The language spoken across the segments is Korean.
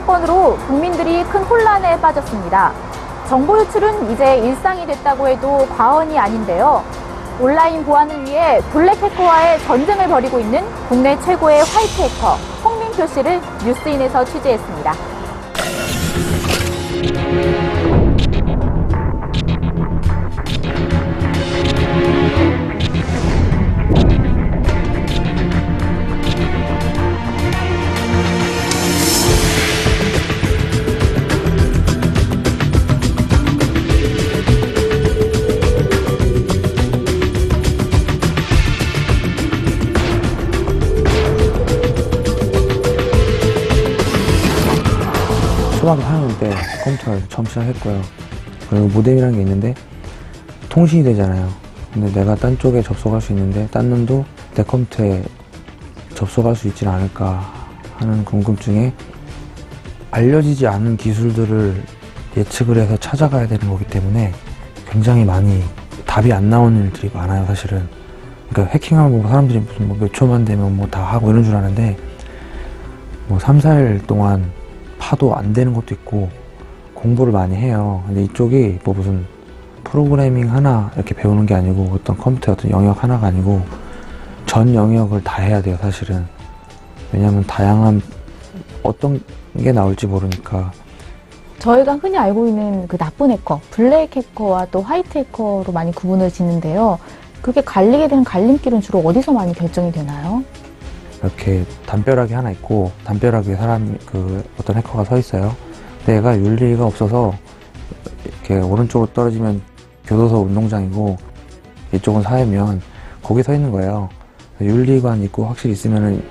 사건으로 국민들이 큰 혼란에 빠졌습니다. 정보 유출은 이제 일상이 됐다고 해도 과언이 아닌데요. 온라인 보안을 위해 블랙 해커와의 전쟁을 벌이고 있는 국내 최고의 화이트 해커 홍민표 씨를 뉴스인에서 취재했습니다. 4학년 때 컴퓨터를 처음 시작했고요. 그리고 모뎀이라는 게 있는데 통신이 되잖아요. 근데 내가 딴 쪽에 접속할 수 있는데 딴 놈도 내 컴퓨터에 접속할 수 있지는 않을까 하는 궁금증에 알려지지 않은 기술들을 예측을 해서 찾아가야 되는 거기 때문에 굉장히 많이 답이 안 나오는 일들이 많아요, 사실은. 그러니까 해킹하면 뭐 사람들이 무슨 뭐 몇 초만 되면 뭐 다 하고 이런 줄 아는데 뭐 3, 4일 동안 파도 안 되는 것도 있고 공부를 많이 해요. 근데 이쪽이 뭐 무슨 프로그래밍 하나 이렇게 배우는 게 아니고 어떤 컴퓨터 어떤 영역 하나가 아니고 전 영역을 다 해야 돼요, 사실은. 왜냐하면 다양한 어떤 게 나올지 모르니까 저희가 흔히 알고 있는 그 나쁜 해커, 블랙 해커와 또 화이트 해커로 많이 구분을 짓는데요. 그렇게 갈리게 되는 갈림길은 주로 어디서 많이 결정이 되나요? 이렇게 담벼락이 하나 있고 담벼락 위에 사람 그 어떤 해커가 서 있어요. 근데 얘가 윤리가 없어서 이렇게 오른쪽으로 떨어지면 교도소 운동장이고 이쪽은 사회면 거기 서 있는 거예요. 윤리관 있고 확실히 있으면은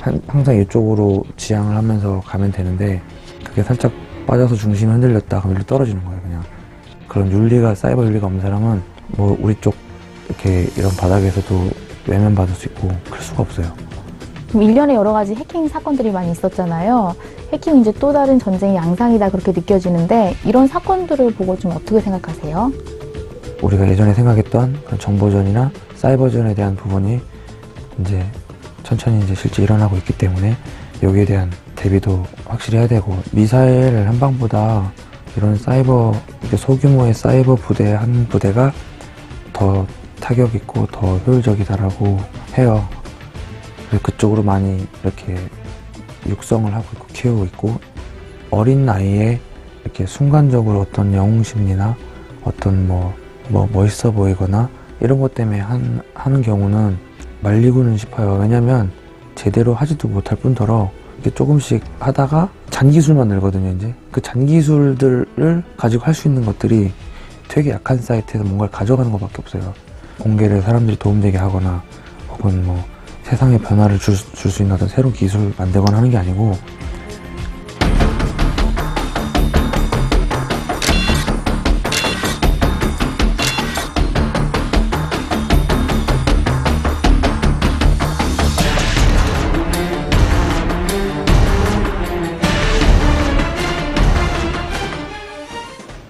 한- 항상 이쪽으로 지향을 하면서 가면 되는데 그게 살짝 빠져서 중심이 흔들렸다 그럼 일로 떨어지는 거예요 그냥 그런 윤리가 사이버 윤리가 없는 사람은 뭐 우리 쪽 이렇게 이런 바닥에서도 외면 받을 수 있고 그럴 수가 없어요. 좀 일련의 여러 가지 해킹 사건들이 많이 있었잖아요. 해킹은 이제 또 다른 전쟁의 양상이다 그렇게 느껴지는데 이런 사건들을 보고 좀 어떻게 생각하세요? 우리가 예전에 생각했던 정보전이나 사이버전에 대한 부분이 이제 천천히 이제 실제 일어나고 있기 때문에 여기에 대한 대비도 확실히 해야 되고 미사일 한 방보다 이런 사이버 소규모의 사이버 부대 한 부대가 더 타격 있고 더 효율적이다라고 해요. 그래서 그쪽으로 많이 이렇게 육성을 하고 있고 키우고 있고 어린 나이에 이렇게 순간적으로 어떤 영웅 심리나 어떤 뭐, 뭐 멋있어 보이거나 이런 것 때문에 한, 하는 경우는 말리고는 싶어요. 왜냐면 제대로 하지도 못할 뿐더러 이렇게 조금씩 하다가 잔기술만 늘거든요, 이제. 그 잔기술들을 가지고 할 수 있는 것들이 되게 약한 사이트에서 뭔가를 가져가는 것밖에 없어요. 공개를 사람들이 도움되게 하거나 혹은 뭐 세상에 변화를 줄 수 있는 어떤 새로운 기술을 만들거나 하는 게 아니고